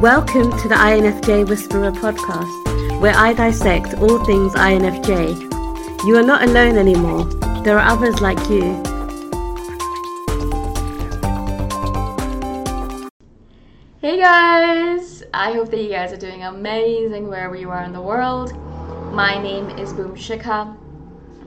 Welcome to the INFJ Whisperer podcast, where I dissect all things INFJ. You are not alone anymore, there are others like you. Hey guys! I hope that you guys are doing amazing wherever you are in the world. My name is Boom Shikha.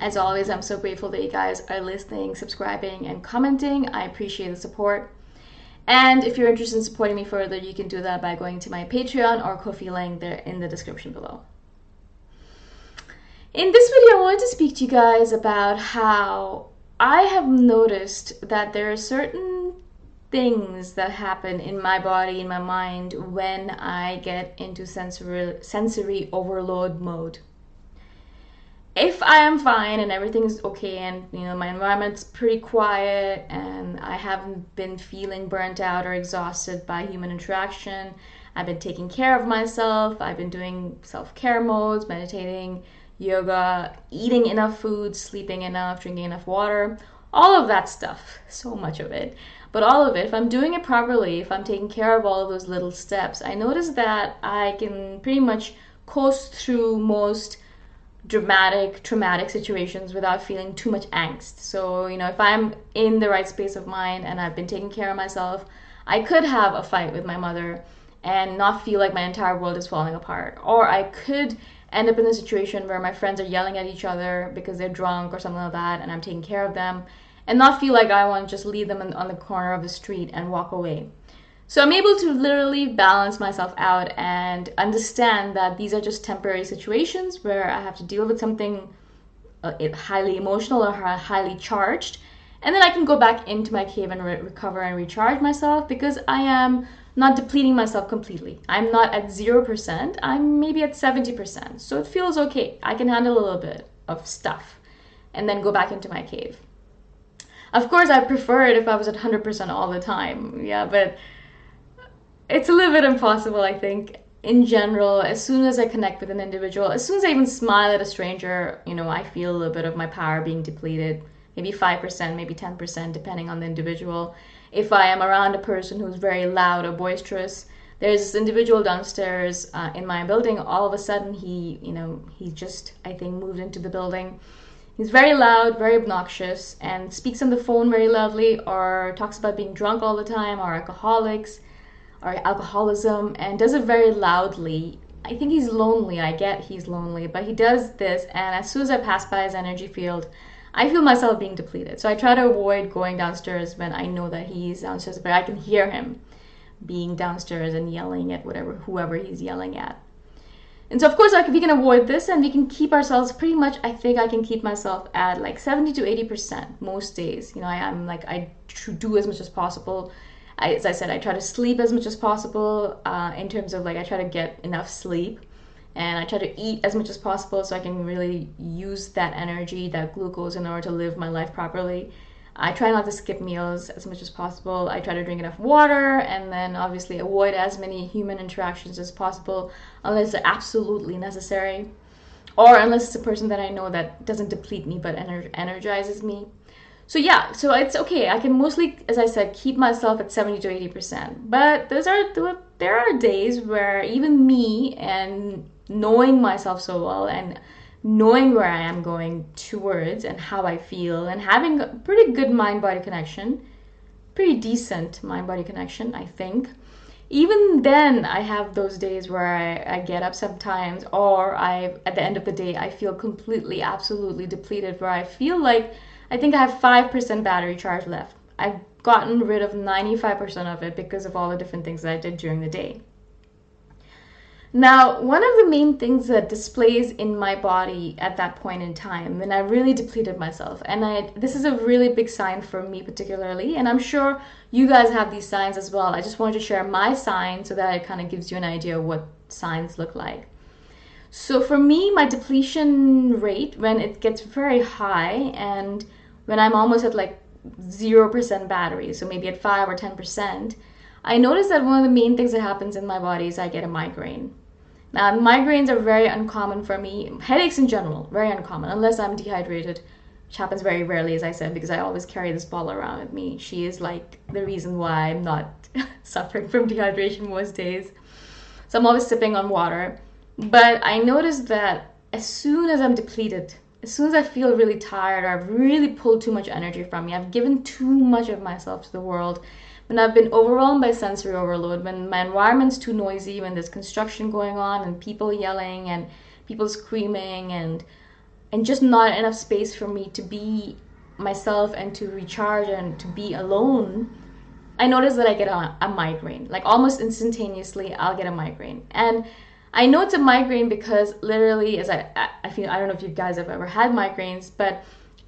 As always, I'm so grateful that you guys are listening, subscribing, and commenting. I appreciate the support. And if you're interested in supporting me further, you can do that by going to my Patreon or Ko-fi link there in the description below. In this video, I wanted to speak to you guys about how I have noticed that there are certain things that happen in my body, in my mind, when I get into sensory, sensory overload mode if I am fine and everything is okay and you know my environment's pretty quiet and I haven't been feeling burnt out or exhausted by human interaction, I've been taking care of myself, I've been doing self-care modes, meditating, yoga, eating enough food, sleeping enough, drinking enough water, all of that stuff, so much of it. But all of it, if I'm doing it properly, if I'm taking care of all of those little steps, I notice that I can pretty much coast through most dramatic, traumatic situations without feeling too much angst. So, you know, if I'm in the right space of mind and I've been taking care of myself, I could have a fight with my mother and not feel like my entire world is falling apart. Or I could end up in a situation where my friends are yelling at each other because they're drunk or something like that, and I'm taking care of them, and not feel like I want to just leave them in, on the corner of the street and walk away. So I'm able to literally balance myself out and understand that these are just temporary situations where I have to deal with something uh, highly emotional or highly charged. And then I can go back into my cave and re- recover and recharge myself because I am not depleting myself completely. I'm not at 0%, I'm maybe at 70%. So it feels okay. I can handle a little bit of stuff and then go back into my cave. Of course, I prefer it if I was at 100% all the time. Yeah, but it's a little bit impossible, I think. In general, as soon as I connect with an individual, as soon as I even smile at a stranger, you know, I feel a little bit of my power being depleted. Maybe 5%, maybe 10%, depending on the individual. If I am around a person who's very loud or boisterous, there's this individual downstairs uh, in my building. All of a sudden, he, you know, he just, I think, moved into the building. He's very loud, very obnoxious, and speaks on the phone very loudly, or talks about being drunk all the time, or alcoholics or alcoholism and does it very loudly. I think he's lonely. I get he's lonely, but he does this, and as soon as I pass by his energy field, I feel myself being depleted. So I try to avoid going downstairs when I know that he's downstairs, but I can hear him being downstairs and yelling at whatever whoever he's yelling at. And so of course like we can avoid this and we can keep ourselves pretty much I think I can keep myself at like 70 to 80% most days. You know, I, am like I do as much as possible I, as I said, I try to sleep as much as possible uh, in terms of like I try to get enough sleep and I try to eat as much as possible so I can really use that energy, that glucose, in order to live my life properly. I try not to skip meals as much as possible. I try to drink enough water and then obviously avoid as many human interactions as possible unless absolutely necessary or unless it's a person that I know that doesn't deplete me but ener- energizes me so yeah so it's okay. I can mostly as i said keep myself at 70 to 80 percent. But those are there are days where even me and knowing myself so well and knowing where i am going towards and how i feel and having a pretty good mind body connection pretty decent mind body connection i think. Even then i have those days where I, I get up sometimes or i at the end of the day i feel completely absolutely depleted where i feel like I think I have 5% battery charge left. I've gotten rid of 95% of it because of all the different things that I did during the day. Now, one of the main things that displays in my body at that point in time when I really depleted myself, and I this is a really big sign for me particularly, and I'm sure you guys have these signs as well. I just wanted to share my sign so that it kind of gives you an idea of what signs look like. So for me, my depletion rate when it gets very high and when I'm almost at like 0% battery, so maybe at 5 or 10%, I notice that one of the main things that happens in my body is I get a migraine. Now, migraines are very uncommon for me. Headaches in general, very uncommon, unless I'm dehydrated, which happens very rarely, as I said, because I always carry this bottle around with me. She is like the reason why I'm not suffering from dehydration most days. So I'm always sipping on water. But I noticed that as soon as I'm depleted, as soon as I feel really tired or I've really pulled too much energy from me, I've given too much of myself to the world, when I've been overwhelmed by sensory overload, when my environment's too noisy, when there's construction going on and people yelling and people screaming and and just not enough space for me to be myself and to recharge and to be alone, I notice that I get a, a migraine. Like almost instantaneously, I'll get a migraine. And I know it's a migraine because literally, as I, I feel, I don't know if you guys have ever had migraines, but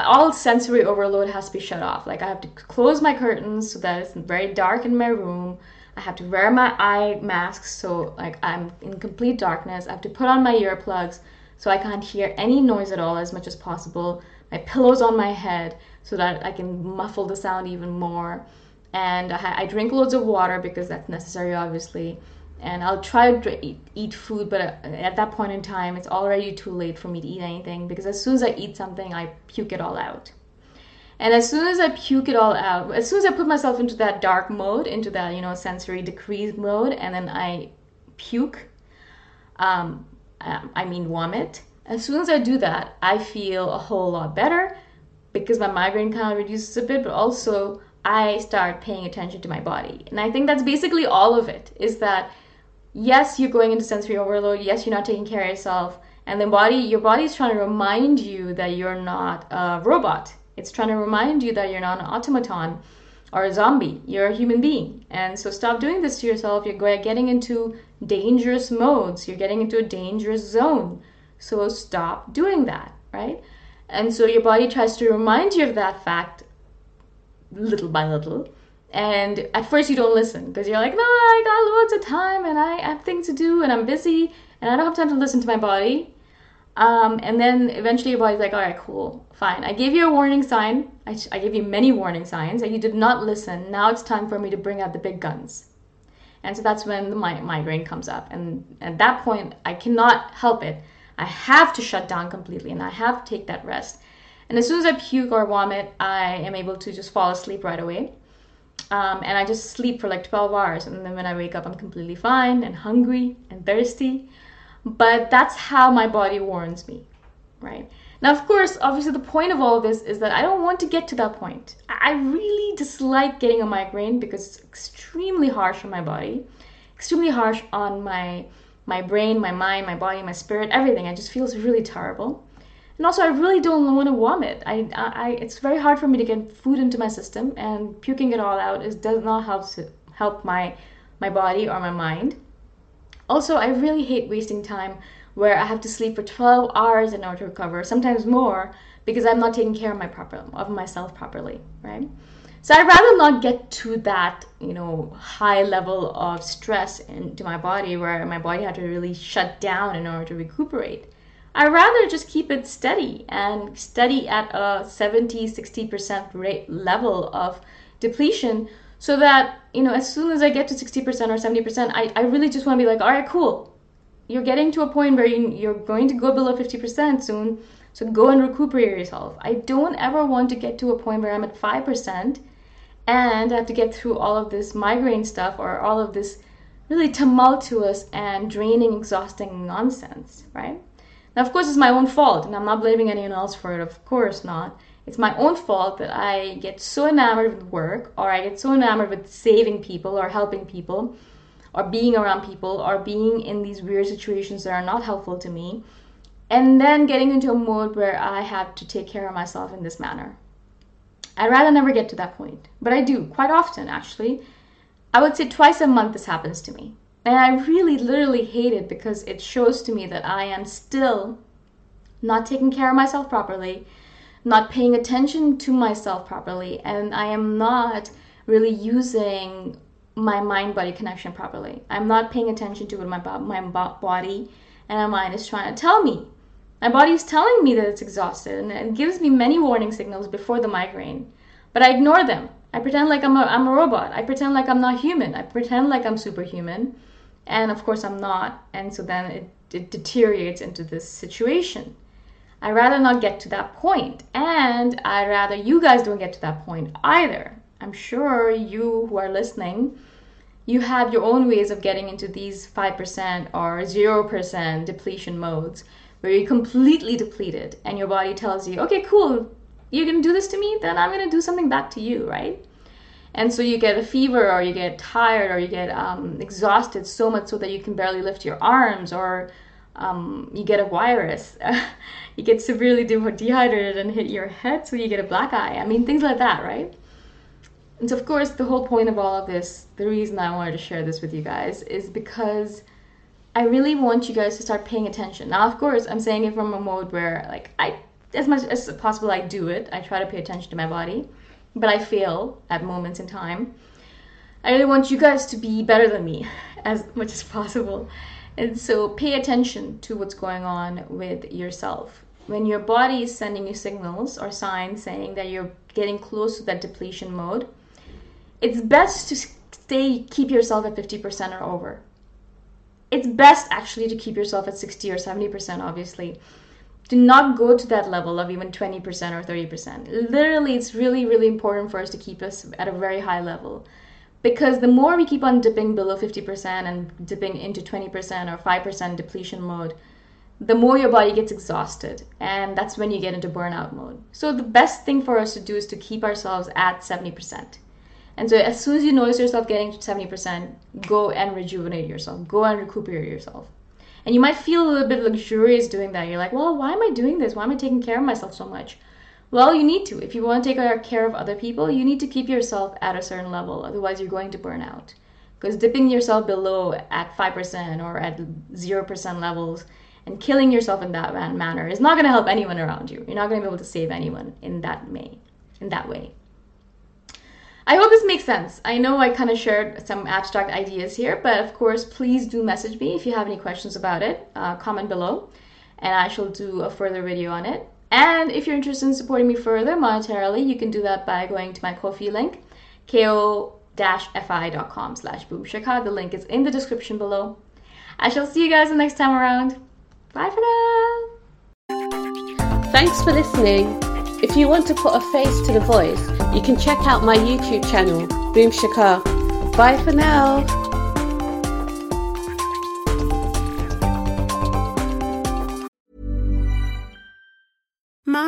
all sensory overload has to be shut off. Like I have to close my curtains so that it's very dark in my room. I have to wear my eye masks so like I'm in complete darkness. I have to put on my earplugs so I can't hear any noise at all as much as possible. My pillows on my head so that I can muffle the sound even more. And I, I drink loads of water because that's necessary, obviously and I'll try to eat, eat food, but at that point in time, it's already too late for me to eat anything because as soon as I eat something, I puke it all out. And as soon as I puke it all out, as soon as I put myself into that dark mode, into that, you know, sensory decrease mode, and then I puke, um, um I mean vomit, as soon as I do that, I feel a whole lot better because my migraine kind of reduces a bit, but also I start paying attention to my body. And I think that's basically all of it is that yes, you're going into sensory overload. Yes, you're not taking care of yourself. And the body, your body is trying to remind you that you're not a robot. It's trying to remind you that you're not an automaton or a zombie. You're a human being. And so stop doing this to yourself. You're getting into dangerous modes. You're getting into a dangerous zone. So stop doing that, right? And so your body tries to remind you of that fact little by little. And at first you don't listen because you're like, no, I got loads of time and I have things to do and I'm busy and I don't have time to listen to my body. Um, and then eventually your body's like, all right, cool, fine. I gave you a warning sign. I, I gave you many warning signs and you did not listen. Now it's time for me to bring out the big guns. And so that's when the migraine comes up. And at that point, I cannot help it. I have to shut down completely and I have to take that rest. And as soon as I puke or vomit, I am able to just fall asleep right away. Um, and I just sleep for like 12 hours. And then when I wake up, I'm completely fine and hungry and thirsty. But that's how my body warns me, right? Now, of course, obviously, the point of all of this is that I don't want to get to that point. I really dislike getting a migraine because it's extremely harsh on my body, extremely harsh on my my brain, my mind, my body, my spirit, everything. I just feels really terrible. And also, I really don't want to vomit. I, I, it's very hard for me to get food into my system, and puking it all out is does not help help my my body or my mind. Also, I really hate wasting time where I have to sleep for 12 hours in order to recover, sometimes more, because I'm not taking care of my proper of myself properly, right? So I'd rather not get to that, you know, high level of stress into my body where my body had to really shut down in order to recuperate. I'd rather just keep it steady and steady at a 70, 60% rate level of depletion so that, you know, as soon as I get to 60% or 70%, I, I really just want to be like, all right, cool. You're getting to a point where you, you're going to go below 50% soon. So go and recuperate yourself. I don't ever want to get to a point where I'm at 5% and I have to get through all of this migraine stuff or all of this really tumultuous and draining, exhausting nonsense, right? Now, of course, it's my own fault, and I'm not blaming anyone else for it, of course not. It's my own fault that I get so enamored with work, or I get so enamored with saving people, or helping people, or being around people, or being in these weird situations that are not helpful to me, and then getting into a mode where I have to take care of myself in this manner. I'd rather never get to that point, but I do quite often actually. I would say twice a month this happens to me. And I really literally hate it because it shows to me that I am still not taking care of myself properly, not paying attention to myself properly, and I am not really using my mind body connection properly. I'm not paying attention to what my, my body and my mind is trying to tell me. My body is telling me that it's exhausted and it gives me many warning signals before the migraine, but I ignore them. I pretend like I'm a, I'm a robot. I pretend like I'm not human. I pretend like I'm superhuman. And of course, I'm not. And so then it, it deteriorates into this situation. I'd rather not get to that point, And I'd rather you guys don't get to that point either. I'm sure you who are listening, you have your own ways of getting into these 5% or 0% depletion modes where you're completely depleted and your body tells you, okay, cool, you're gonna do this to me, then I'm gonna do something back to you, right? And so you get a fever or you get tired or you get um, exhausted so much so that you can barely lift your arms or um, you get a virus. you get severely dehydrated and hit your head so you get a black eye. I mean, things like that, right? And so, of course, the whole point of all of this, the reason I wanted to share this with you guys is because I really want you guys to start paying attention. Now, of course, I'm saying it from a mode where, like, I, as much as possible, I do it. I try to pay attention to my body, but I fail at moments in time. I really want you guys to be better than me as much as possible. And so pay attention to what's going on with yourself. When your body is sending you signals or signs saying that you're getting close to that depletion mode, it's best to stay keep yourself at 50% or over it's best actually to keep yourself at 60 or 70%, obviously. Do not go to that level of even 20% or 30%. Literally, it's really, really important for us to keep us at a very high level. Because the more we keep on dipping below 50% and dipping into 20% or 5% depletion mode, the more your body gets exhausted. And that's when you get into burnout mode. So, the best thing for us to do is to keep ourselves at 70%. And so as soon as you notice yourself getting to 70%, go and rejuvenate yourself. Go and recuperate yourself. And you might feel a little bit luxurious doing that. You're like, well, why am I doing this? Why am I taking care of myself so much? Well, you need to. If you want to take care of other people, you need to keep yourself at a certain level. Otherwise, you're going to burn out. Because dipping yourself below at 5% or at 0% levels and killing yourself in that manner is not going to help anyone around you. You're not going to be able to save anyone in that way. In that way. I hope this makes sense. I know I kind of shared some abstract ideas here, but of course, please do message me if you have any questions about it. Uh, comment below, and I shall do a further video on it. And if you're interested in supporting me further monetarily, you can do that by going to my Ko-fi link, ko-fi.com slash boomshikha. The link is in the description below. I shall see you guys the next time around. Bye for now. Thanks for listening. If you want to put a face to the voice, you can check out my YouTube channel, Boom Shikha. Bye for now.